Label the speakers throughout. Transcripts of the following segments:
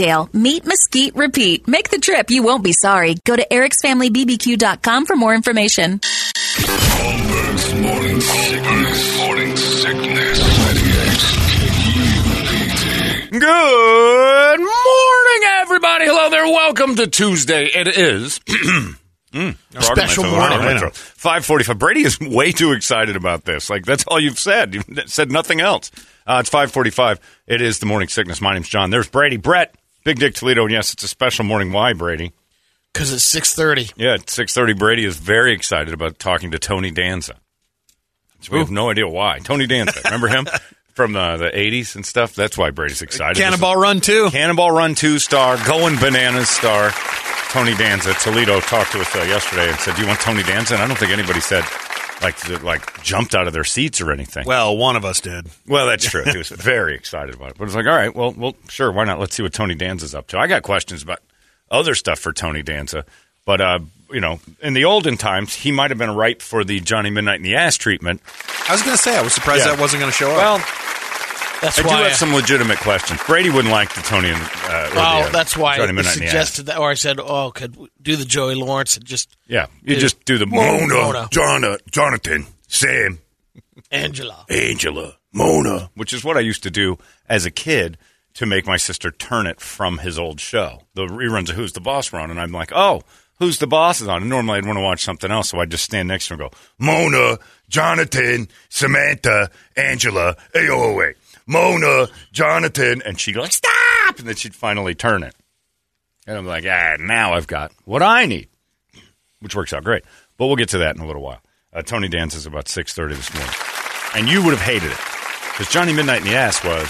Speaker 1: Meet Mesquite Repeat. Make the trip. You won't be sorry. Go to ericsfamilybbq.com for more information.
Speaker 2: Holmberg's morning sickness. Morning sickness.
Speaker 3: Good morning, everybody. Hello there. Welcome to Tuesday. It is. Mm,
Speaker 4: special morning.
Speaker 5: Five forty-five. Brady is way too excited about this. Like that's all you've said. You've said nothing else. Uh, it's five forty-five. It is the morning sickness. My name's John. There's Brady, Brett, Big Dick Toledo, and yes, it's a special morning. Why, Brady?
Speaker 4: Because it's six thirty.
Speaker 5: Yeah, at six thirty. Brady is very excited about talking to Tony Danza. So we have no idea why. Tony Danza, remember him from the the eighties and stuff? That's why Brady's excited.
Speaker 4: Cannonball Run too.
Speaker 5: Cannonball Run 2 star, Going Bananas star, Tony Danza. Toledo talked to us uh, yesterday and said, Do you want Tony Danza? And I don't think anybody said, like, like jumped out of their seats or anything.
Speaker 6: Well, one of us did.
Speaker 5: Well, that's true. He was very excited about it. But it's like, all right, well, well, sure, why not? Let's see what Tony Danza's up to. I got questions about other stuff for Tony Danza. But, uh, you know, in the olden times, he might have been ripe for the Johnny Midnight in the Ass treatment.
Speaker 6: I was going to say, I was surprised
Speaker 5: Yeah.
Speaker 6: that wasn't going to show up.
Speaker 5: Well,
Speaker 4: That's
Speaker 5: I do
Speaker 4: why.
Speaker 5: have some legitimate questions. Brady wouldn't like the Tony and uh, the,
Speaker 4: oh,
Speaker 5: uh,
Speaker 4: that's why
Speaker 5: Johnny
Speaker 4: I
Speaker 5: Midnight in the Ass.
Speaker 4: suggested that, or I said, "Oh, could we do the Joey Lawrence and just
Speaker 5: Yeah, you
Speaker 4: Dude.
Speaker 5: just do the
Speaker 4: Mona,
Speaker 5: Mona, Jonna, Jonathan, Sam,
Speaker 4: Angela?"
Speaker 5: Angela, Mona, which is what I used to do as a kid to make my sister turn it from his old show. The reruns of Who's the Boss were on, and I'm like, oh, Who's the Boss is on. And normally I'd want to watch something else, so I'd just stand next to her and go, Mona, Jonathan, Samantha, Angela, wait, Mona, Jonathan, and she'd like, stop, and then she'd finally turn it. And I'm like, ah, now I've got what I need, which works out great. But we'll get to that in a little while. Uh, Tony Danza is about 6.30 this morning. And you would have hated it. Because Johnny Midnight in the Ass was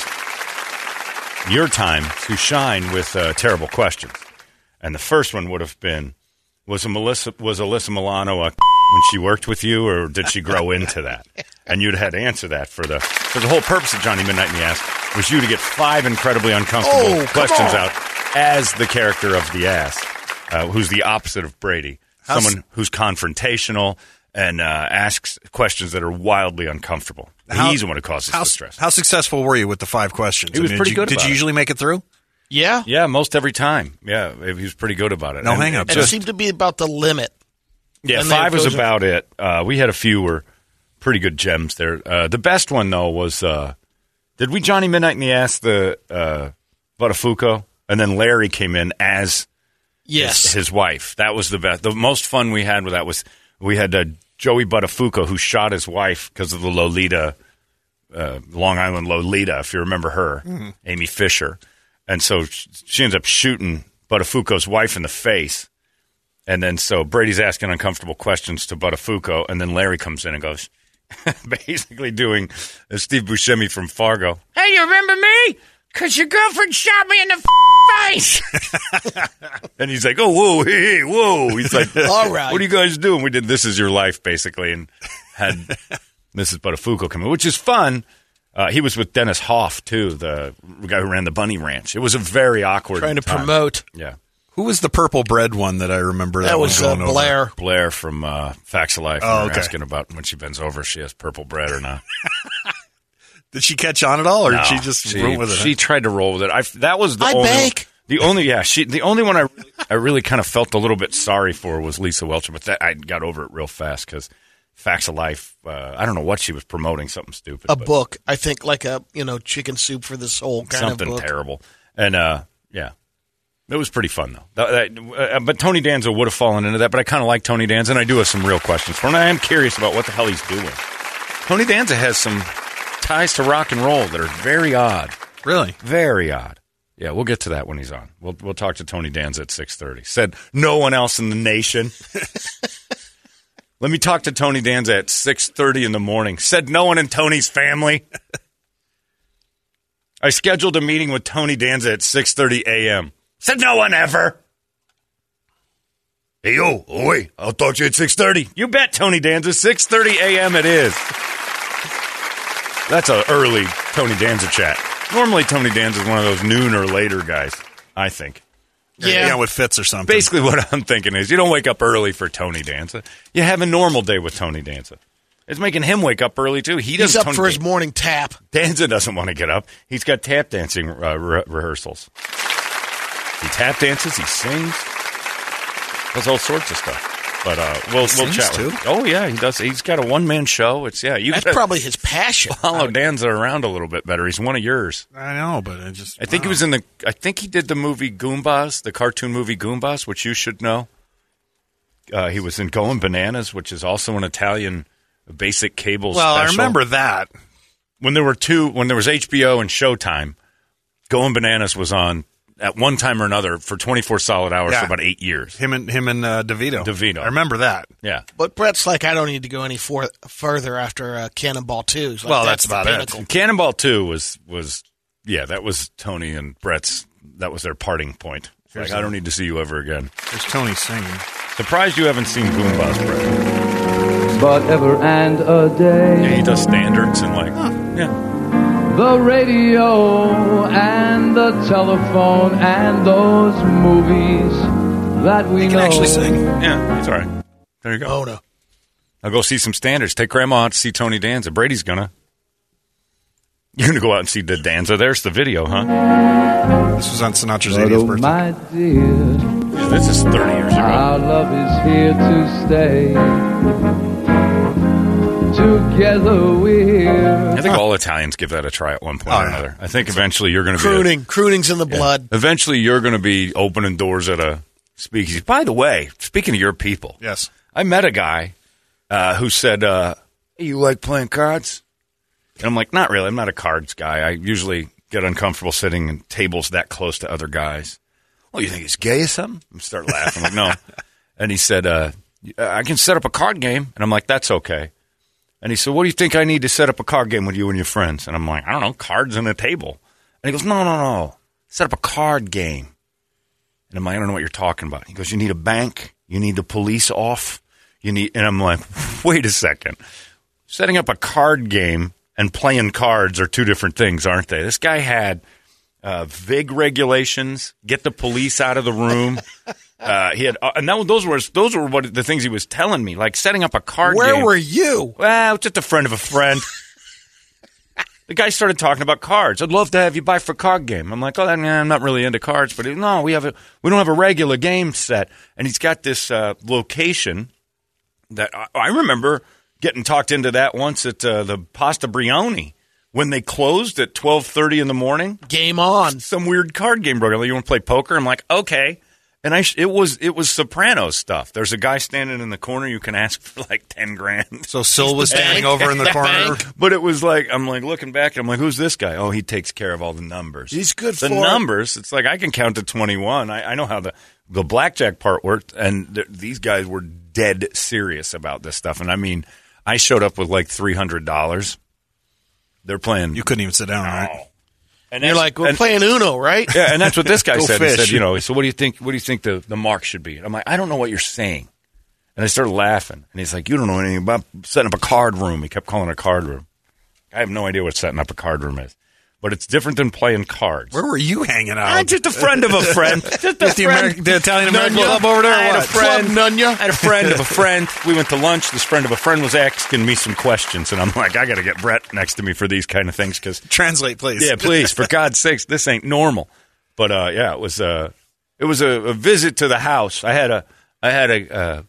Speaker 5: your time to shine with uh, terrible questions. And the first one would have been, was, a Melissa, was Alyssa Milano a when she worked with you, or did she grow into that? And you'd had to answer that for the, for the whole purpose of Johnny Midnight in the Ass was you to get five incredibly uncomfortable
Speaker 4: Oh,
Speaker 5: questions out as the character of the ass, uh, who's the opposite of Brady.
Speaker 6: How's-
Speaker 5: Someone who's confrontational and uh, asks questions that are wildly uncomfortable.
Speaker 6: How-
Speaker 5: He's the one who causes
Speaker 6: how,
Speaker 5: the stress.
Speaker 6: how successful were you with the five questions?
Speaker 5: He was
Speaker 6: did
Speaker 5: pretty
Speaker 6: you,
Speaker 5: good
Speaker 6: Did
Speaker 5: about
Speaker 6: you
Speaker 5: it.
Speaker 6: usually make it through?
Speaker 4: Yeah,
Speaker 5: yeah, most every time. Yeah, he was pretty good about it.
Speaker 6: No
Speaker 5: And
Speaker 6: hang-ups.
Speaker 5: it
Speaker 4: it seemed to be about the limit.
Speaker 5: yeah,
Speaker 4: and
Speaker 5: five
Speaker 4: it
Speaker 5: was about it. Uh, we had a few were pretty good gems there. Uh, the best one though was uh, did we Johnny Midnight in the ass the uh, Buttafuoco, and then Larry came in as
Speaker 4: Yes,
Speaker 5: his, his wife. That was the best. The most fun we had with that was we had uh, Joey Buttafuoco who shot his wife because of the Lolita, uh, Long Island Lolita, if you remember her, Amy Fisher, and so she ends up shooting Buttafuoco's wife in the face. And then so Brady's asking uncomfortable questions to Buttafuoco, and then Larry comes in and goes, basically doing uh, Steve Buscemi from Fargo. Hey, you remember me? Because your girlfriend shot me in the f- face. and he's like, oh, whoa, hey, hey, whoa. He's like,
Speaker 4: All right.
Speaker 5: What are you guys doing? We did This Is Your Life, basically, and had Mrs. Buttafuoco come in, which is fun. Uh, he was with Dennis Hof, too, the guy who ran the Bunny Ranch. It was a very awkward
Speaker 4: trying to
Speaker 5: time.
Speaker 4: promote.
Speaker 5: Yeah.
Speaker 6: Who was the purple bread one that I remember? That,
Speaker 4: That
Speaker 6: one
Speaker 4: was uh,
Speaker 6: going over?
Speaker 4: Blair.
Speaker 5: Blair from uh, Facts of Life.
Speaker 6: Oh,
Speaker 5: we were
Speaker 6: okay.
Speaker 5: asking about when she bends over, if she has purple bread or not.
Speaker 6: Did she catch on at all, or
Speaker 5: No,
Speaker 6: did she just
Speaker 5: she,
Speaker 6: roll with it?
Speaker 5: She tried to roll with it. I, that was the
Speaker 4: I
Speaker 5: only
Speaker 4: bake.
Speaker 5: the only yeah she the only one I really, I really kind of felt a little bit sorry for was Lisa Whelchel, but that, I got over it real fast because Facts of Life. Uh, I don't know what she was promoting, something stupid,
Speaker 4: A
Speaker 5: but
Speaker 4: book, I think, like a you know chicken soup for the soul kind
Speaker 5: something
Speaker 4: of. Something
Speaker 5: terrible, and uh, yeah. It was pretty fun though, That- that- uh, but Tony Danza would have fallen into that. But I kind of like Tony Danza, and I do have some real questions for him. I am curious about what the hell he's doing. Tony Danza has some ties to rock and roll that are very odd.
Speaker 6: Really?
Speaker 5: Very odd. Yeah, we'll get to that when he's on. We'll we'll talk to Tony Danza at six thirty. Said no one else in the nation. Let me talk to Tony Danza at six thirty in the morning. Said no one in Tony's family. I scheduled a meeting with Tony Danza at six thirty a.m. Said no one ever. Hey yo, oh, oi! I'll talk to you at six thirty. You bet, Tony Danza. Six thirty a.m. It is. That's a early Tony Danza chat. Normally, Tony Danza is one of those noon or later guys. I think.
Speaker 4: Yeah.
Speaker 6: Yeah, with fits or something.
Speaker 5: Basically, what I'm thinking is you don't wake up early for Tony Danza. You have a normal day with Tony Danza. It's making him wake up early too. He
Speaker 4: He's
Speaker 5: doesn't.
Speaker 4: up
Speaker 5: Tony
Speaker 4: for his
Speaker 5: Dan-
Speaker 4: morning tap.
Speaker 5: Danza doesn't want to get up. He's got tap dancing uh, re- rehearsals. He tap dances. He sings. Does all sorts of stuff. But uh, we'll we'll
Speaker 6: sings,
Speaker 5: chat. with- Oh yeah, he does. He's got a one man show. It's yeah. You
Speaker 4: That's probably his passion.
Speaker 5: follow Danza around a little bit better. He's one of yours.
Speaker 6: I know, but I just.
Speaker 5: I think he was in the. I think he did the movie Goombas, the cartoon movie Goombas, which you should know. Uh, he was in Going Bananas, which is also an Italian basic cable.
Speaker 6: Well, I remember that.
Speaker 5: when there were two. When there was HBO and Showtime, Going Bananas was on at one time or another for twenty four solid hours
Speaker 6: Yeah.
Speaker 5: for about eight years.
Speaker 6: Him and him and uh, DeVito.
Speaker 5: DeVito.
Speaker 6: I remember that.
Speaker 5: Yeah,
Speaker 4: But Brett's like, I don't need to go any for- further after uh, Cannonball 2. Like,
Speaker 6: Well, that's
Speaker 4: the
Speaker 6: about it.
Speaker 5: Cannonball Two was was yeah that was Tony and Brett's. That was their parting point. It's Like I don't need to see you ever again.
Speaker 6: There's Tony singing.
Speaker 5: Surprised you haven't seen Goombas, Brett.
Speaker 7: but ever and a day.
Speaker 5: Yeah, he does standards and like, yeah.
Speaker 7: The radio and the telephone and those movies that we
Speaker 6: He can
Speaker 7: know.
Speaker 6: actually sing.
Speaker 5: Yeah, he's all right. There you go.
Speaker 4: Oh, no.
Speaker 5: I'll go see some standards. Take grandma out to see Tony Danza. Brady's gonna. You're gonna go out and see the Danza. There's the video, huh?
Speaker 6: This was on Sinatra's
Speaker 7: But
Speaker 6: 80th
Speaker 7: oh,
Speaker 6: birthday.
Speaker 7: my dear,
Speaker 5: Yeah, This is 30 years ago.
Speaker 7: our love is here to stay. Together we're
Speaker 5: I think all Italians give that a try at one point
Speaker 6: Oh,
Speaker 5: or another. I think eventually you're gonna be.
Speaker 4: Crooning. Crooning's in the
Speaker 5: yeah.
Speaker 4: blood.
Speaker 5: Eventually you're gonna be opening doors at a speakeasy. By the way, speaking of your people,
Speaker 6: Yes.
Speaker 5: I met a guy uh, who said, uh, hey, "You like playing cards?" And I'm like, "Not really. I'm not a cards guy. I usually get uncomfortable sitting in tables that close to other guys." Well, you think he's gay or something? I start laughing. I'm like, no. And he said, uh, "I can set up a card game." And I'm like, "That's okay." And he said, "What do you think I need to set up a card game with you and your friends?" And I'm like, "I don't know, cards and a table." And he goes, "No, no, no. Set up a card game." And I'm like, I don't know what you're talking about. He goes, You need a bank, you need the police off, you need and I'm like, wait a second. Setting up a card game and playing cards are two different things, aren't they? This guy had uh, VIG regulations, get the police out of the room. Uh, he had, uh, and that, those were those were what the things he was telling me, like setting up a card
Speaker 4: Where
Speaker 5: game.
Speaker 4: were you?
Speaker 5: Well, just a friend of a friend. the guy started talking about cards. I'd love to have you buy for a card game. I'm like, oh, nah, I'm not really into cards, but he- no, we have a we don't have a regular game set. And he's got this uh, location that I, I remember getting talked into that once at uh, the Pasta Brioni when they closed at 12:30 in the morning
Speaker 4: Game on.
Speaker 5: some weird card game broke. Like, you want to play poker? I'm like, okay. And I, sh- it was, it was Sopranos stuff. There's a guy standing in the corner. You can ask for like ten grand.
Speaker 6: So Sil was standing
Speaker 4: bank.
Speaker 6: over in the
Speaker 4: The
Speaker 6: corner.
Speaker 4: bank.
Speaker 5: But it was like I'm like looking back. I'm like, who's this guy? Oh, he takes care of all the numbers.
Speaker 4: He's good
Speaker 5: the
Speaker 4: it.
Speaker 5: numbers. It's like I can count to 21. I, I know how the the blackjack part worked, and th- these guys were dead serious about this stuff. And I mean, I showed up with like three hundred dollars. They're playing.
Speaker 6: You couldn't even sit down, right?
Speaker 5: And
Speaker 4: You're like, we're
Speaker 5: and-
Speaker 4: playing Uno, right?
Speaker 5: yeah, and that's what this guy said. He said, you know, so what do you think? What do you think the, the mark should be? And I'm like, I don't know what you're saying. And I started laughing. And he's like, you don't know anything about setting up a card room. He kept calling it a card room. I have no idea what setting up a card room is, but it's different than playing cards.
Speaker 6: Where were you hanging out?
Speaker 5: I'm just a friend of a friend. Just a
Speaker 6: At the,
Speaker 5: friend.
Speaker 6: Ameri- the Italian American Club over there.
Speaker 5: I had a friend.
Speaker 4: Club Nunya.
Speaker 5: I had a friend of a friend. We went to lunch. This friend of a friend was asking me some questions, and I'm like, I got to get Brett next to me for these kind of things because
Speaker 6: Translate, please.
Speaker 5: yeah, please, for God's sakes, this ain't normal. But uh, yeah, it was. Uh, It was a, a visit to the house. I had a I had a uh,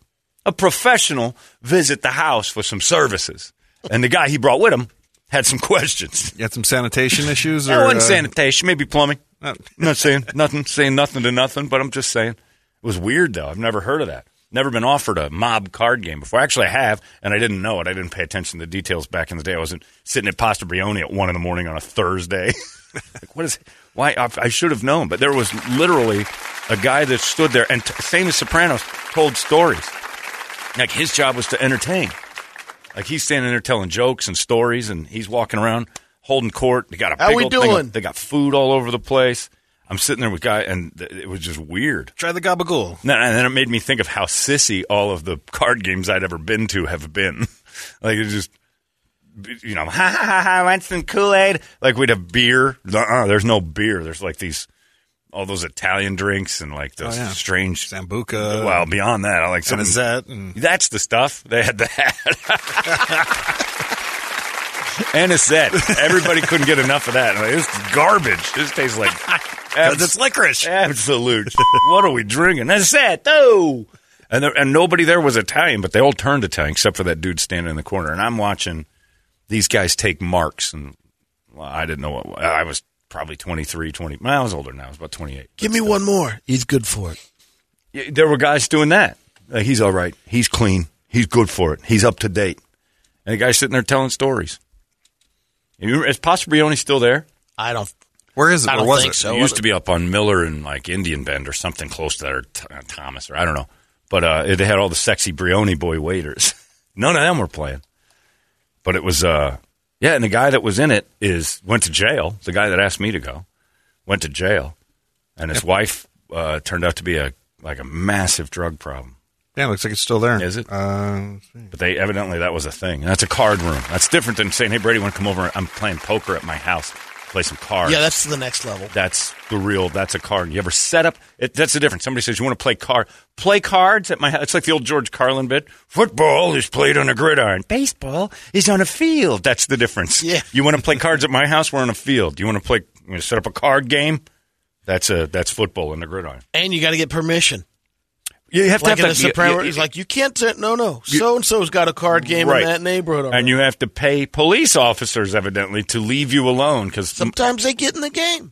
Speaker 5: a professional visit the house for some services, and the guy he brought with him had some questions.
Speaker 6: You had some sanitation issues? Or,
Speaker 5: wasn't
Speaker 6: uh,
Speaker 5: sanitation, maybe plumbing.
Speaker 6: uh,
Speaker 5: not saying nothing, saying nothing to nothing, but I'm just saying it was weird though. I've never heard of that. Never been offered a mob card game before. Actually, I have, and I didn't know it. I didn't pay attention to the details back in the day. I wasn't sitting at Pasta Brioni at one in the morning on a Thursday. like, what is? Why? I, I should have known. But there was literally a guy that stood there, and t- same as Sopranos, told stories. Like his job was to entertain. Like he's standing there telling jokes and stories, and he's walking around holding court. They got a
Speaker 4: How
Speaker 5: big
Speaker 4: we
Speaker 5: old thing of-
Speaker 4: doing?
Speaker 5: they got food all over the place. I'm sitting there with guy, and th- it was just weird.
Speaker 6: Try the gabagool.
Speaker 5: And then- it made me think of how sissy all of the card games I'd ever been to have been. like it just, you know, ha ha ha ha, want some Kool Aid? Like we'd have beer. Uh-uh, there's no beer. There's like these, all those Italian drinks and like those
Speaker 6: Oh, yeah.
Speaker 5: strange.
Speaker 6: Sambuca.
Speaker 5: well, beyond that, I like some.
Speaker 6: Zet. And
Speaker 5: That's the stuff. They had that. and a set. Everybody couldn't get enough of that. Like, this is garbage. This tastes like
Speaker 6: Because it's licorice.
Speaker 5: absolute. what are we drinking? Anisette. Oh. And there, and nobody there was Italian, but they all turned Italian except for that dude standing in the corner. And I'm watching these guys take marks, and well, I didn't know what I was. Probably 23, 20. Well, I was older now. I was about 28.
Speaker 4: Give me one more. He's good for it.
Speaker 5: Yeah, There were guys doing that. Like, he's all right. He's clean. He's good for it. He's up to date. And the guy's sitting there telling stories. You- Is Pasta Brioni still there?
Speaker 4: I don't.
Speaker 6: Where is it?
Speaker 4: I
Speaker 6: Or
Speaker 4: don't
Speaker 6: was
Speaker 4: think
Speaker 6: it?
Speaker 4: so.
Speaker 5: it used to be up on Miller and like Indian Bend or something close to that, or Th- uh, Thomas, or I don't know. But uh, it had all the sexy Brioni boy waiters. None of them were playing. But it was, uh, yeah, and the guy that was in it is went to jail. The guy that asked me to go went to jail, and his wife uh, turned out to be a like a massive drug problem.
Speaker 6: Yeah, looks like it's still there.
Speaker 5: Is it?
Speaker 6: Uh,
Speaker 5: But they evidently that was a thing. That's a card room. That's different than saying, "Hey, Brady, want to come over? I'm playing poker at my house. Play some cards."
Speaker 4: Yeah, that's the next level.
Speaker 5: that's the real. That's a card. You ever set up? It, that's the difference. Somebody says you want to play card, play cards at my house. It's like the old George Carlin bit. Football is played on a gridiron. Baseball is on a field. That's the difference.
Speaker 4: Yeah.
Speaker 5: You want to play cards at my house? We're on a field. You want to play? You want to set up a card game? That's a that's football in the gridiron.
Speaker 4: And you got to get permission.
Speaker 5: You have
Speaker 4: Like
Speaker 5: to have
Speaker 4: the
Speaker 5: that.
Speaker 4: Soprano,
Speaker 5: you- you-
Speaker 4: he's like, you can't. Say, no, no. So and so's got a card game
Speaker 5: Right.
Speaker 4: in that neighborhood.
Speaker 5: and you have to pay police officers evidently to leave you alone because
Speaker 4: sometimes they get in the game.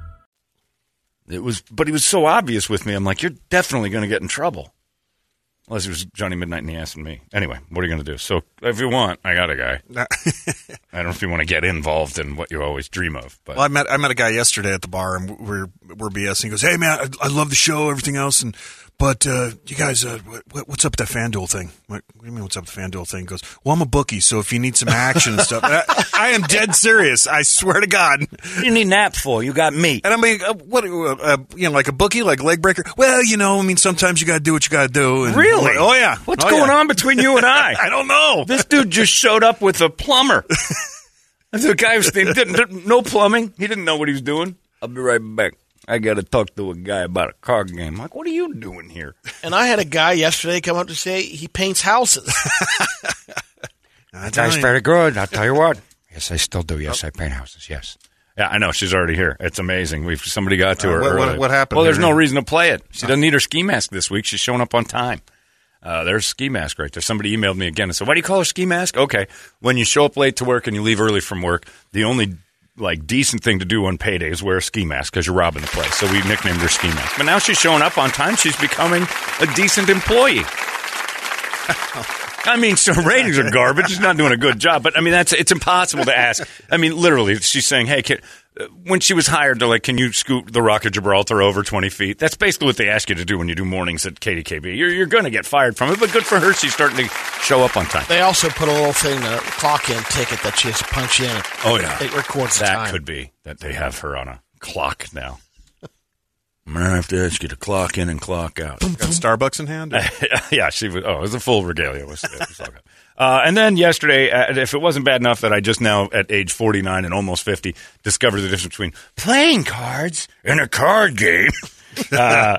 Speaker 5: It was, but he was so obvious with me. I'm like, you're definitely going to get in trouble. Unless it was Johnny Midnight and he asked me. Anyway, what are you going to do? So if you want, I got a guy. I don't know if you want to get involved in what you always dream of, but
Speaker 6: Well, I met I met a guy yesterday at the bar, and we're we're BSing. He goes, "Hey man, I, I love the show, everything else, and but uh, you guys, uh, what, what's up with that FanDuel thing? What, what do you mean, what's up with the FanDuel thing?" He goes, "Well, I'm a bookie, so if you need some action and stuff, I, I am dead serious. I swear to God."
Speaker 5: what do you need an app for? You got me.
Speaker 6: And I mean, uh, what, uh, uh, you know, like a bookie, like leg breaker. Well, you know, I mean, sometimes you got to do what you got to do. And
Speaker 5: Really?
Speaker 6: Oh yeah.
Speaker 5: What's
Speaker 6: Oh,
Speaker 5: going
Speaker 6: yeah.
Speaker 5: on between you and I?
Speaker 6: I don't know.
Speaker 5: This dude just showed up with a plumber. the guy was didn't, didn't- no plumbing. He didn't know what he was doing. I'll be right back. I got to talk to a guy about a card game. Like, what are you doing here?
Speaker 4: And I had a guy yesterday come up to say he paints houses.
Speaker 6: That's
Speaker 5: Guy's
Speaker 6: right.
Speaker 5: very good. I'll tell you what. Yes, I still do. Yes, I paint houses. Yes. Yeah, I know. She's already here. It's amazing. We've somebody got to
Speaker 6: Uh,
Speaker 5: her.
Speaker 6: what- what-
Speaker 5: early.
Speaker 6: what happened
Speaker 5: Well, there's
Speaker 6: here?
Speaker 5: no reason to play it. She doesn't need her ski mask this week. She's showing up on time. Uh, there's ski mask right there. Somebody emailed me again and said, "Why do you call her ski mask?" Okay, when you show up late to work and you leave early from work, the only like decent thing to do on payday is wear a ski mask because you're robbing the place. So we nicknamed her ski mask. But now she's showing up on time. She's becoming a decent employee. I mean, so ratings are garbage. She's not doing a good job, but I mean, that's it's impossible to ask. I mean, literally, she's saying, "Hey, uh, when she was hired, they're like, can you scoot the Rock of Gibraltar over twenty feet?" That's basically what they ask you to do when you do mornings at KDKB. You're you're going to get fired from it, but good for her. She's starting to show up on time.
Speaker 4: they also put a little thing, a clock in ticket that she has to punch in.
Speaker 5: Oh yeah,
Speaker 4: It records the
Speaker 5: that
Speaker 4: time.
Speaker 5: could be that they have her on a clock now. I'm gonna have to ask you to clock in and clock out.
Speaker 6: Got Starbucks in hand?
Speaker 5: yeah, she was. Oh, it was a full regalia. It was, it was all good. Uh, and then yesterday, uh, if it wasn't bad enough that I just now, at age 49 and almost 50, discovered the difference between playing cards and a card game. uh,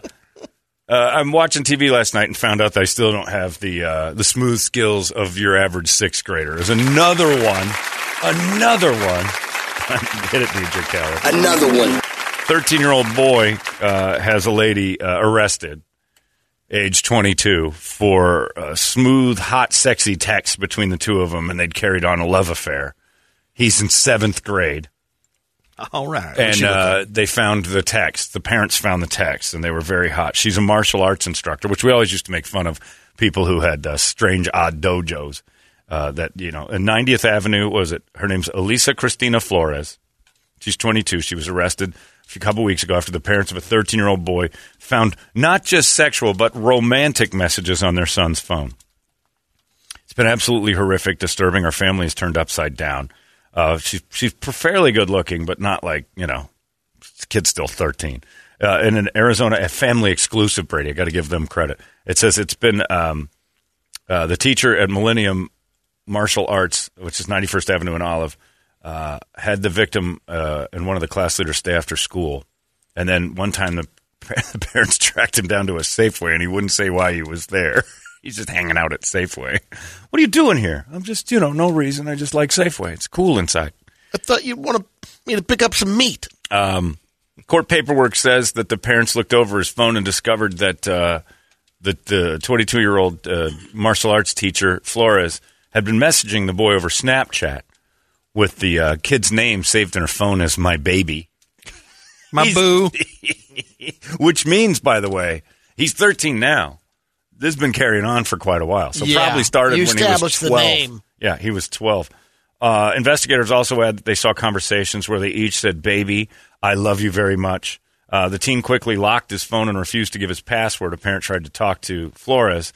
Speaker 5: uh, I'm watching TV last night and found out that I still don't have the uh, the smooth skills of your average sixth grader. There's another one, another one. Hit it, DJ Khaled.
Speaker 8: Another one.
Speaker 5: 13 year old boy uh, has a lady uh, arrested, age 22, for a smooth, hot, sexy text between the two of them, and they'd carried on a love affair. He's in seventh grade.
Speaker 6: All right.
Speaker 5: And uh, they found the text. The parents found the text, and they were very hot. She's a martial arts instructor, which we always used to make fun of people who had uh, strange, odd dojos. Uh, that you know, in 90th Avenue what was it? Her name's Elisa Cristina Flores. She's 22. She was arrested a couple weeks ago after the parents of a 13 year old boy found not just sexual but romantic messages on their son's phone. It's been absolutely horrific, disturbing. Our family is turned upside down. Uh, she's she's fairly good looking, but not like you know, kid's still 13. Uh, in an Arizona family exclusive, Brady. I got to give them credit. It says it's been um, uh, the teacher at Millennium Martial Arts, which is 91st Avenue and Olive, uh, had the victim uh, and one of the class leaders stay after school. And then one time the, the parents tracked him down to a Safeway and he wouldn't say why he was there. He's just hanging out at Safeway. What are you doing here? I'm just, you know, no reason. I just like Safeway. It's cool inside.
Speaker 4: I thought you'd want me to pick up some meat.
Speaker 5: Um, court paperwork says that the parents looked over his phone and discovered that uh, the the 22 year old uh, martial arts teacher Flores had been messaging the boy over Snapchat with the uh, kid's name saved in her phone as my baby.
Speaker 6: My
Speaker 5: He's-
Speaker 6: boo.
Speaker 5: Which means, by the way, he's 13 now. This has been carrying on for quite a while. So
Speaker 4: Yeah,
Speaker 5: probably started
Speaker 4: you
Speaker 5: when he was
Speaker 4: established the
Speaker 5: 12.
Speaker 4: name.
Speaker 5: Yeah, he was 12. Uh, investigators also add that they saw conversations where they each said, Baby, I love you very much. Uh, the teen quickly locked his phone and refused to give his password. A parent tried to talk to Flores,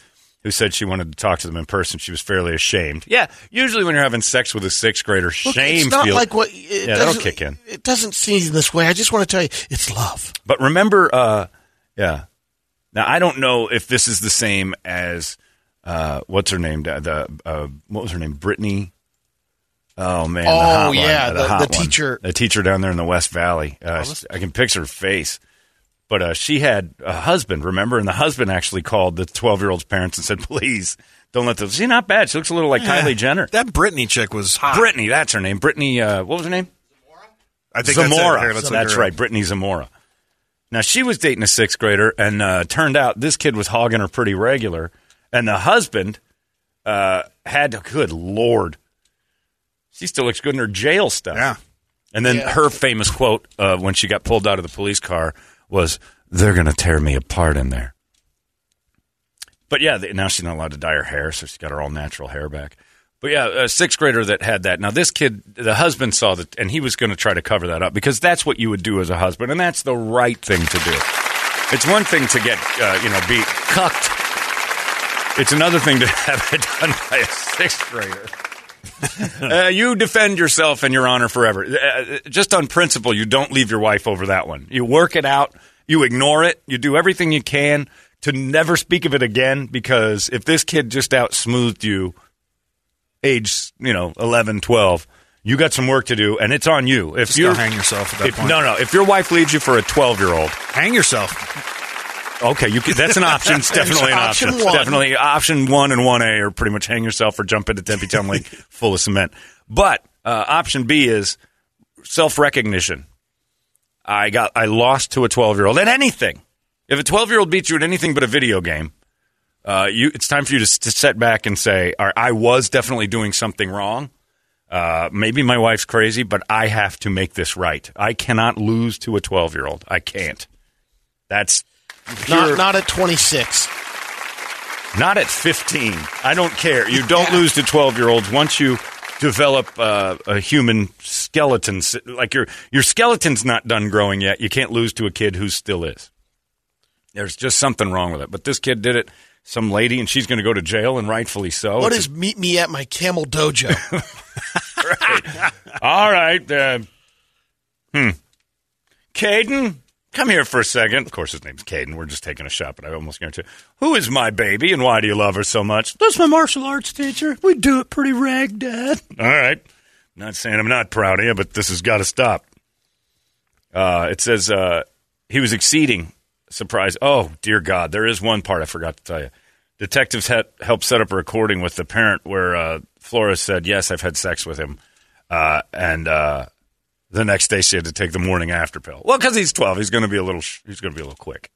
Speaker 5: who said she wanted to talk to them in person. She was fairly ashamed. Yeah, usually when you're having sex with a sixth grader,
Speaker 4: Look,
Speaker 5: shame
Speaker 4: it's not
Speaker 5: feel-
Speaker 4: like what. It
Speaker 5: Yeah, that'll kick in.
Speaker 4: It doesn't seem this way. I just want to tell you, it's love.
Speaker 5: But remember, uh, yeah. Now I don't know if this is the same as uh, what's her name? The, the uh, what was her name? Brittany. Oh man! the
Speaker 4: Oh,
Speaker 5: hot one,
Speaker 4: yeah, the- the
Speaker 5: one.
Speaker 4: teacher-
Speaker 5: the teacher down there in the West Valley. Uh, I can picture her face. But uh, she had a husband, remember? And the husband actually called the twelve-year-old's parents and said, "Please don't let them." She's not bad. She looks a little like
Speaker 6: Yeah.
Speaker 5: Kylie Jenner.
Speaker 6: That Brittany chick was hot.
Speaker 5: Brittany, that's her name. Brittany. Uh, what was her name? Zamora?
Speaker 6: I think.
Speaker 5: Zamora.
Speaker 6: Here, let's
Speaker 5: That's, right. Brittany Zamora. Now she was dating a sixth grader, and uh, turned out this kid was hogging her pretty regular, and the husband uh, had a good lord, she still looks good in her jail stuff.
Speaker 6: Yeah.
Speaker 5: And then
Speaker 4: Yeah.
Speaker 5: her famous quote uh, when she got pulled out of the police car was, "They're going to tear me apart in there." But yeah, now she's not allowed to dye her hair, so she's got her all natural hair back. But yeah, a sixth grader that had that. Now this kid, the husband saw that, and he was going to try to cover that up because that's what you would do as a husband, and that's the right thing to do. It's one thing to get, uh, you know, be cucked. It's another thing to have it done by a sixth grader. uh, you defend yourself and your honor forever. Uh, just on principle, you don't leave your wife over that one. You work it out. You ignore it. You do everything you can to never speak of it again because if this kid just out smoothed you, age you know 11, 12, you got some work to do, and it's on you. If you
Speaker 6: hang yourself at that
Speaker 5: if,
Speaker 6: point.
Speaker 5: No, no. If your wife leaves you for a twelve year old,
Speaker 6: Hang yourself.
Speaker 5: Okay, you could, that's an option. It's definitely an
Speaker 4: Option
Speaker 5: option.
Speaker 4: one.
Speaker 5: Definitely option one and one A are pretty much hang yourself or jump into Tempe Town Lake full of cement. But uh, option B is self recognition. I got I lost to a twelve year old at anything. If a twelve year old beats you at anything but a video game, uh, you it's time for you to, to set back and say, All right, I was definitely doing something wrong. Uh, maybe my wife's crazy, but I have to make this right. I cannot lose to a twelve year old. I can't. That's
Speaker 4: Not, not at 26.
Speaker 5: not at 15. I don't care. You don't lose to 12 year olds once you develop uh, a human skeleton. Like your your skeleton's not done growing yet. You can't lose to a kid who still is. There's just something wrong with it. But this kid did it. Some lady, and she's going to go to jail, and rightfully so.
Speaker 4: What
Speaker 5: It's
Speaker 4: is meet me at my camel dojo?
Speaker 5: All right. Uh, hmm. Caden, come here for a second. Of course, his name's Caden. We're just taking a shot, but I almost guarantee. Who is my baby, and why do you love her so much? That's my martial arts teacher. We do it pretty rag, Dad. All right. Not saying I'm not proud of you, but this has got to stop. Uh, it says uh, he was exceeding surprise. Oh, dear God. There is one part I forgot to tell you. Detectives had helped set up a recording with the parent where uh, Flores said, Yes, I've had sex with him. Uh, and uh, the next day she had to take the morning after pill. Well, because he's 12, he's going to be a little. He's going to be a little quick.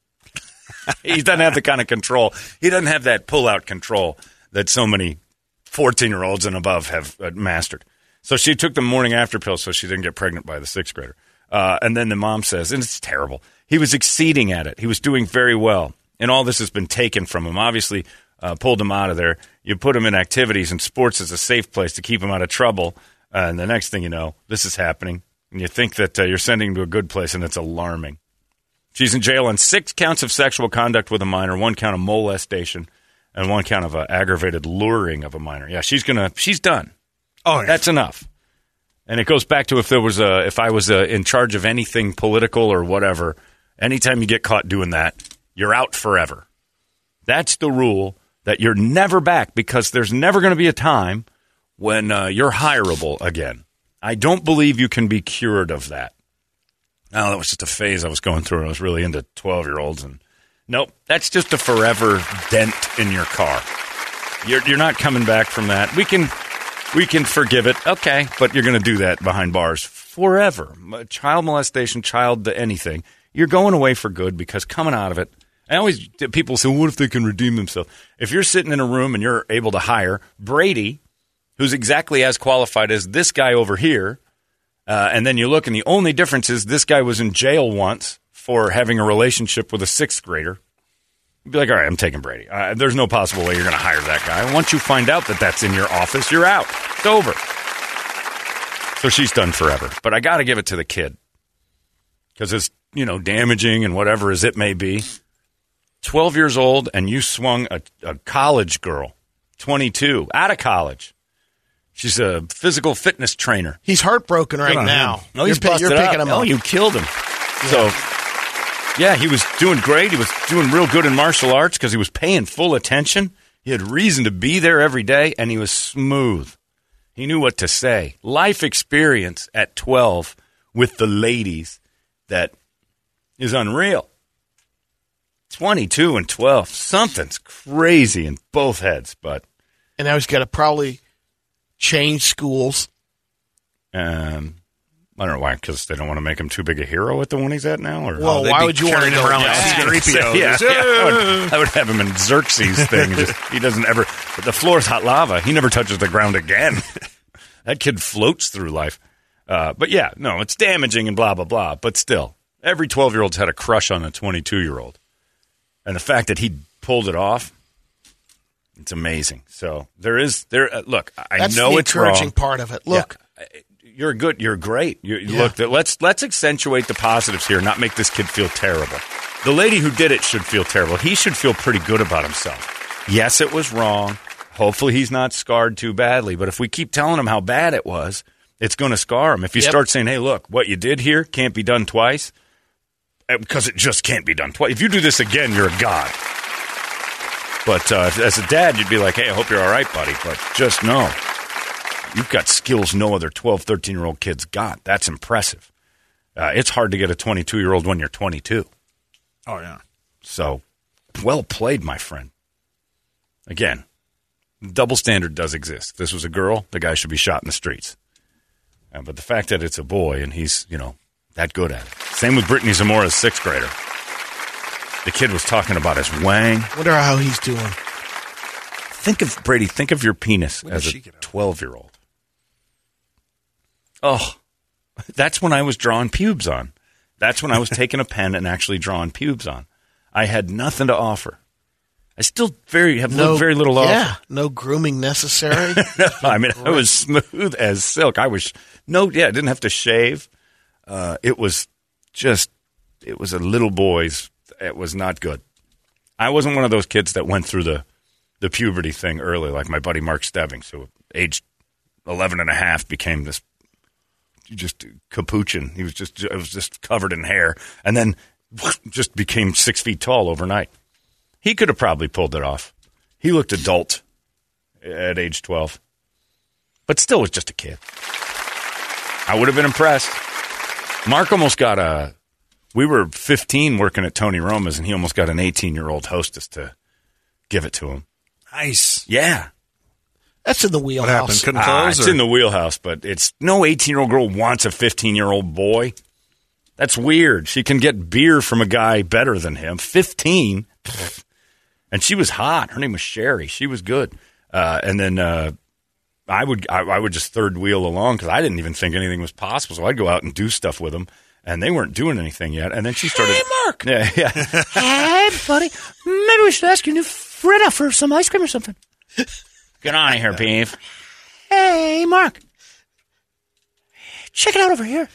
Speaker 5: he doesn't have the kind of control. He doesn't have that pull out control that so many 14 year olds and above have uh, mastered. So she took the morning after pill so she didn't get pregnant by the sixth grader. Uh, and then the mom says, and it's terrible. He was exceeding at it. He was doing very well. And all this has been taken from him. Obviously, uh, pulled him out of there. You put him in activities, and sports is a safe place to keep him out of trouble. Uh, and the next thing you know, this is happening. And you think that uh, you're sending to a good place, and it's alarming. She's in jail on six counts of sexual conduct with a minor, one count of molestation, and one count of uh, aggravated luring of a minor. Yeah, she's gonna. She's done.
Speaker 6: Oh, yeah.
Speaker 5: That's enough. And it goes back to if there was a, if I was a, in charge of anything political or whatever, anytime you get caught doing that, you're out forever. That's the rule that you're never back because there's never going to be a time when uh, you're hireable again. I don't believe you can be cured of that. No, that was just a phase I was going through. I was really into 12 year olds. And nope, that's just a forever dent in your car. You're, you're not coming back from that. We can, we can forgive it. Okay. But you're going to do that behind bars forever. Child molestation, child anything. You're going away for good because coming out of it, I always, people say, what if they can redeem themselves? If you're sitting in a room and you're able to hire Brady, who's exactly as qualified as this guy over here, uh, and then you look, and the only difference is this guy was in jail once for having a relationship with a sixth grader. You'd be like, all right, I'm taking Brady. Uh, there's no possible way you're going to hire that guy. Once you find out that that's in your office, you're out. It's over. So she's done forever. But I got to give it to the kid because it's, you know, damaging and whatever as it may be. 12 years old, and you swung a, a college girl, 22, out of college. She's a physical fitness trainer.
Speaker 4: He's heartbroken right now.
Speaker 5: him. Oh, he's
Speaker 4: you're, pi- you're picking
Speaker 5: up.
Speaker 4: him
Speaker 5: Oh, you killed him. So, yeah, he was doing great. He was doing real good in martial arts because he was paying full attention. He had reason to be there every day, and he was smooth. He knew what to say. Life experience at 12 with the ladies that is unreal. 22 and 12. Something's crazy in both heads, but
Speaker 4: and now he's got to probably change schools.
Speaker 5: um, I don't know why, because they don't want to make him too big a hero at the one he's at now. Or
Speaker 4: Well,
Speaker 6: they'd
Speaker 4: why would you want to
Speaker 6: carrying him around like
Speaker 4: back?
Speaker 6: C-3PO.
Speaker 5: yeah, yeah, I, would, I would have him in Xerxes thing. Just, he doesn't ever. But the floor's hot lava. He never touches the ground again. that kid floats through life. Uh, but yeah, no, it's damaging and blah blah blah. But still, every twelve year old's had a crush on a twenty two year old, and the fact that he pulled it off, it's amazing. So there is there. Uh, look, I
Speaker 4: That's
Speaker 5: know
Speaker 4: the
Speaker 5: it's
Speaker 4: encouraging
Speaker 5: wrong.
Speaker 4: part of it. Look,
Speaker 5: Yeah. You're good. You're great. You
Speaker 4: Yeah.
Speaker 5: Look, let's let's accentuate the positives here, not make this kid feel terrible. The lady who did it should feel terrible. He should feel pretty good about himself. Yes, it was wrong. Hopefully, he's not scarred too badly. But if we keep telling him how bad it was, it's going to scar him. If you
Speaker 4: Yep.
Speaker 5: start saying, "Hey, look, what you did here can't be done twice," uh, because it just can't be done twice. If you do this again, you're a god. But uh, as a dad, you'd be like, hey, I hope you're all right, buddy. But just know you've got skills no other 12, 13 year old kids got. That's impressive. Uh, it's hard to get a 22 year old when you're 22.
Speaker 6: oh, yeah.
Speaker 5: So well played, my friend. Again, double standard does exist. If this was a girl, the guy should be shot in the streets. Uh, but the fact that it's a boy and he's, you know, that good at it. Same with Brittany Zamora's sixth grader. The kid was talking about his wang.
Speaker 4: wonder how he's doing.
Speaker 5: Think of Brady. Think of your penis
Speaker 6: When
Speaker 5: as a
Speaker 6: she get out?
Speaker 5: twelve-year-old. Oh, that's when I was drawing pubes on. That's when I was taking a pen and actually drawing pubes on. I had nothing to offer. I still very have
Speaker 4: No,
Speaker 5: very little
Speaker 4: Yeah, no grooming necessary.
Speaker 5: offer. I mean, I was smooth as silk. I was no, yeah, I didn't have to shave. Uh, it was just, it was a little boy's. It was not good. I wasn't one of those kids that went through the the puberty thing early, like my buddy Mark Stebbings, who aged 11 and a half became this just capuchin. He was just it was just covered in hair, and then just became six feet tall overnight. He could have probably pulled it off. He looked adult at age 12, but still was just a kid. I would have been impressed. Mark almost got a. We were 15 working at Tony Roma's, and he almost got an 18 year old hostess to give it to him.
Speaker 6: Nice.
Speaker 5: Yeah.
Speaker 4: That's in the
Speaker 6: What
Speaker 4: wheelhouse.
Speaker 6: happened? Couldn't
Speaker 5: Ah,
Speaker 6: close?
Speaker 5: it's
Speaker 6: or-
Speaker 5: in the wheelhouse, but it's no 18 year old girl wants a 15 year old boy. That's weird. She can get beer from a guy better than him. 15. And she was hot. Her name was Sherry. She was good. Uh, and then uh, I would I, I would just third wheel along because I didn't even think anything was possible. So I'd go out and do stuff with them, and they weren't doing anything yet. And then she started.
Speaker 4: Hey, Mark.
Speaker 5: Yeah, yeah.
Speaker 8: Hey, buddy. Maybe we should ask your new friend out for some ice cream or something.
Speaker 5: Get on here, beef.
Speaker 8: Hey, Mark. Check it out over here.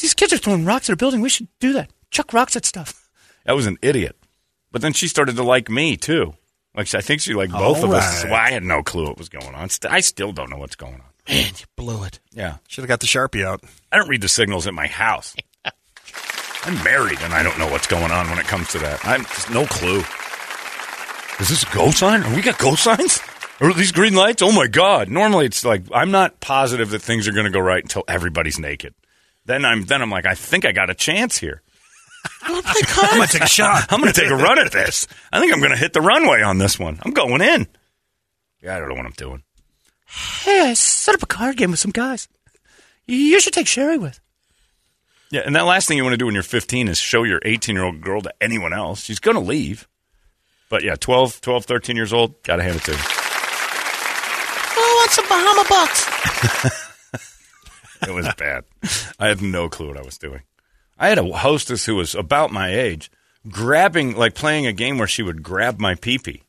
Speaker 8: These kids are throwing rocks at a building. We should do that. Chuck rocks at stuff.
Speaker 5: That was an idiot. But then she started to like me too. Like I think she liked both of us.
Speaker 6: right.
Speaker 5: Well, I had no clue what was going on. St- I still don't know what's going on.
Speaker 4: Man, you blew it.
Speaker 5: Yeah,
Speaker 6: Should have got the Sharpie out.
Speaker 5: I don't read the signals at my house. I'm married and I don't know what's going on when it comes to that. I'm just no clue. Is this a go sign? Are we got go signs? Are these green lights? Oh my god! Normally it's like I'm not positive that things are going to go right until everybody's naked. Then I'm then I'm like I think I got a chance here.
Speaker 6: Oh I'm gonna take a shot.
Speaker 5: I'm going to take a run at this. I think I'm going to hit the runway on this one. I'm going in. Yeah, I don't know what I'm doing.
Speaker 8: Hey, I set up a card game with some guys. You should take Sherry with.
Speaker 5: Yeah, and that last thing you want to do when you're 15 is show your 18 year old girl to anyone else. She's going to leave. But yeah, 12, 12, 13 years old, got to hand it to her.
Speaker 4: Oh, want some Bahama Bucks?
Speaker 5: It was bad. I had no clue what I was doing. I had a hostess who was about my age, grabbing, like playing a game where she would grab my peepee,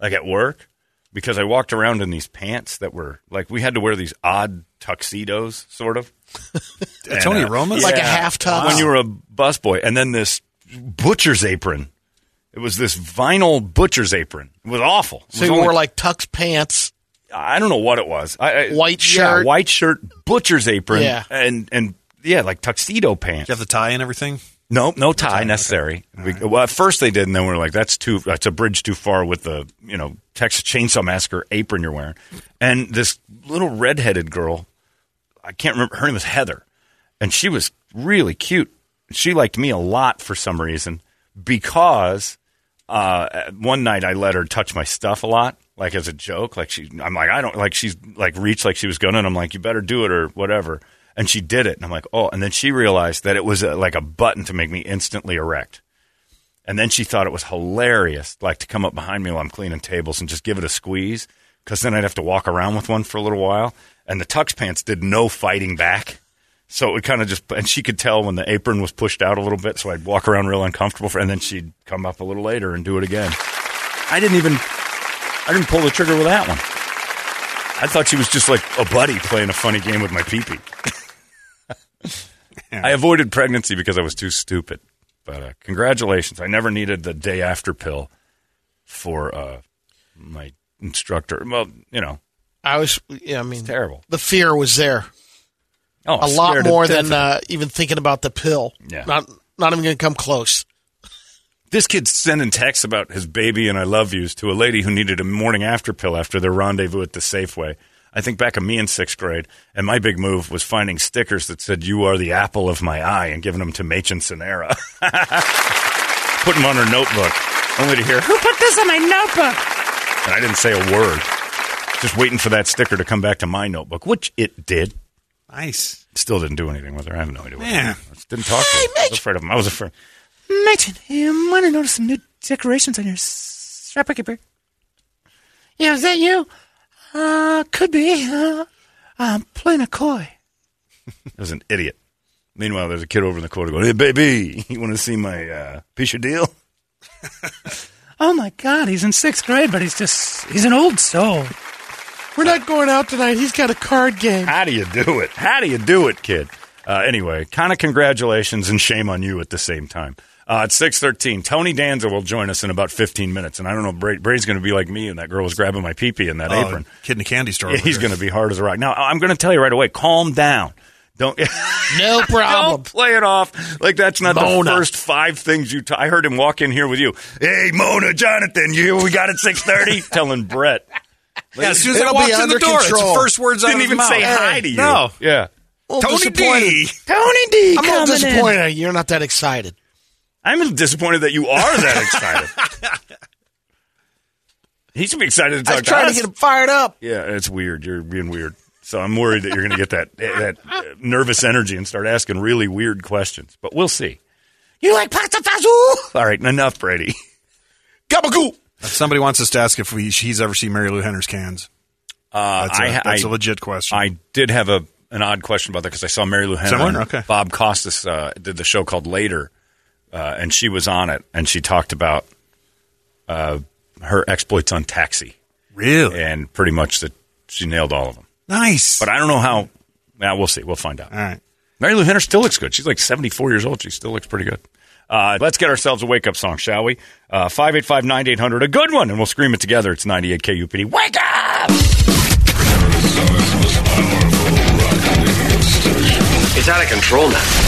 Speaker 5: like at work, because I walked around in these pants that were like we had to wear these odd tuxedos, sort of. And,
Speaker 6: Tony
Speaker 5: uh,
Speaker 6: Roma's?
Speaker 4: Like a half tux?
Speaker 5: when you were a busboy, and then this butcher's apron. It was this vinyl butcher's apron. It was awful. It
Speaker 4: So
Speaker 5: was
Speaker 4: you
Speaker 5: only-
Speaker 4: wore like tux pants.
Speaker 5: I don't know what it was. I, I,
Speaker 4: White
Speaker 5: yeah,
Speaker 4: shirt.
Speaker 5: white shirt, butcher's apron,
Speaker 4: Yeah.
Speaker 5: and and yeah, like tuxedo pants.
Speaker 6: You have the tie and everything?
Speaker 5: No, no tie necessary. We, well, at first they did, and then we were like, "That's too. That's a bridge too far with the you know Texas Chainsaw Massacre apron you're wearing." And this little redheaded girl, I can't remember her name was Heather, and she was really cute. She liked me a lot for some reason because uh, one night I let her touch my stuff a lot, like as a joke. Like she, I'm like, I don't like. She's like reached like she was gonna, and I'm like, you better do it or whatever. And she did it, and I'm like, oh. And then she realized that it was a, like a button to make me instantly erect. And then she thought it was hilarious, like to come up behind me while I'm cleaning tables and just give it a squeeze, because then I'd have to walk around with one for a little while. And the tux pants did no fighting back. So it kind of just, and she could tell when the apron was pushed out a little bit. So I'd walk around real uncomfortable, for, and then she'd come up a little later and do it again. I didn't even, I didn't pull the trigger with that one. I thought she was just like a buddy playing a funny game with my peepee. I avoided pregnancy because I was too stupid. But uh, congratulations. I never needed the day after pill for uh, my instructor. Well, you know,
Speaker 4: I was, yeah, I mean,
Speaker 5: terrible.
Speaker 4: the fear was there.
Speaker 5: Oh,
Speaker 4: a lot more than uh, even thinking about the pill.
Speaker 5: Yeah.
Speaker 4: Not, not even going to come close.
Speaker 5: This kid's sending texts about his baby and I love yous to a lady who needed a morning after pill after their rendezvous at the Safeway. I think back of me in sixth grade, and my big move was finding stickers that said "You are the apple of my eye" and giving them to Machen Sonera. Put them on her notebook, only to hear,
Speaker 8: Who put this on my notebook?
Speaker 5: and I didn't say a word. Just waiting for that sticker to come back to my notebook, which it did.
Speaker 6: Nice.
Speaker 5: Still didn't do anything with her. I have no idea. What
Speaker 6: Man.
Speaker 5: it did. I just didn't talk to her. I was afraid of him. I was afraid.
Speaker 8: Machen, you might have noticed some new decorations on your strap keeper. Yeah, is that you? Uh, could be. Uh, I'm playing a coy.
Speaker 5: It was an idiot. Meanwhile, there's a kid over in the corner going, "Hey, baby, you want to see my uh, piece of deal?"
Speaker 8: Oh my God, he's in sixth grade, but he's just, he's an old soul.
Speaker 4: We're not going out tonight. He's got a card game.
Speaker 5: How do you do it? How do you do it, kid? Uh, anyway, kind of congratulations and shame on you at the same time. Uh, at six thirteen, Tony Danza will join us in about fifteen minutes, and I don't know. Bra- Brady's going to be like me, and that girl was grabbing my pee pee in that
Speaker 6: Oh,
Speaker 5: apron.
Speaker 6: Kid in a candy store.
Speaker 5: Yeah, he's going to be hard as a rock. Now, I'm going to tell you right away calm down. Don't
Speaker 4: No problem.
Speaker 5: don't play it off like that's not
Speaker 4: Mona.
Speaker 5: the first five things you. T- I heard him walk in here with you. Hey, Mona, Jonathan, you we got at six thirty. telling Brett.
Speaker 6: Yeah, as soon as I
Speaker 4: It'll
Speaker 6: walked
Speaker 4: be
Speaker 6: in the
Speaker 4: under
Speaker 6: door, it's the
Speaker 4: control.
Speaker 6: first words I
Speaker 5: Didn't even say
Speaker 6: mouth.
Speaker 5: hi to you.
Speaker 6: No.
Speaker 5: Yeah.
Speaker 6: Tony
Speaker 4: disappointed.
Speaker 6: D.
Speaker 8: Tony D.
Speaker 4: I'm a little
Speaker 8: coming in.
Speaker 4: disappointed you're not that excited.
Speaker 5: I'm disappointed that you are that excited. he should be excited to talk.
Speaker 4: I
Speaker 5: talk
Speaker 4: was trying
Speaker 5: to
Speaker 4: to get him fired up.
Speaker 5: Yeah, it's weird. You're being weird. So I'm worried that you're going to get that that uh, nervous energy and start asking really weird questions. But we'll see.
Speaker 8: You like pasta fazool?
Speaker 5: All right, enough, Brady.
Speaker 4: Gabagoo.
Speaker 6: Somebody wants us to ask if we, he's ever seen Marilu Henner's cans.
Speaker 5: Uh,
Speaker 6: That's a-
Speaker 5: I,
Speaker 6: that's
Speaker 5: a
Speaker 6: a legit question.
Speaker 5: I did have a an odd question about that because I saw Marilu Henner.
Speaker 6: Similar?
Speaker 5: and
Speaker 6: Okay.
Speaker 5: Bob Costas uh, did the show called Later, uh, and she was on it, and she talked about uh, her exploits on Taxi,
Speaker 6: Really?
Speaker 5: and pretty much that she nailed all of them.
Speaker 6: Nice.
Speaker 5: But I don't know how. Yeah, we'll see. We'll find out.
Speaker 6: All right.
Speaker 5: Marilu Henner still looks good. She's like 74 years old. She still looks pretty good. Uh, let's get ourselves a wake up song, shall we? Uh, 585 9800, a good one, and we'll scream it together. It's 98 KUPD. Wake up!
Speaker 9: It's out of control now.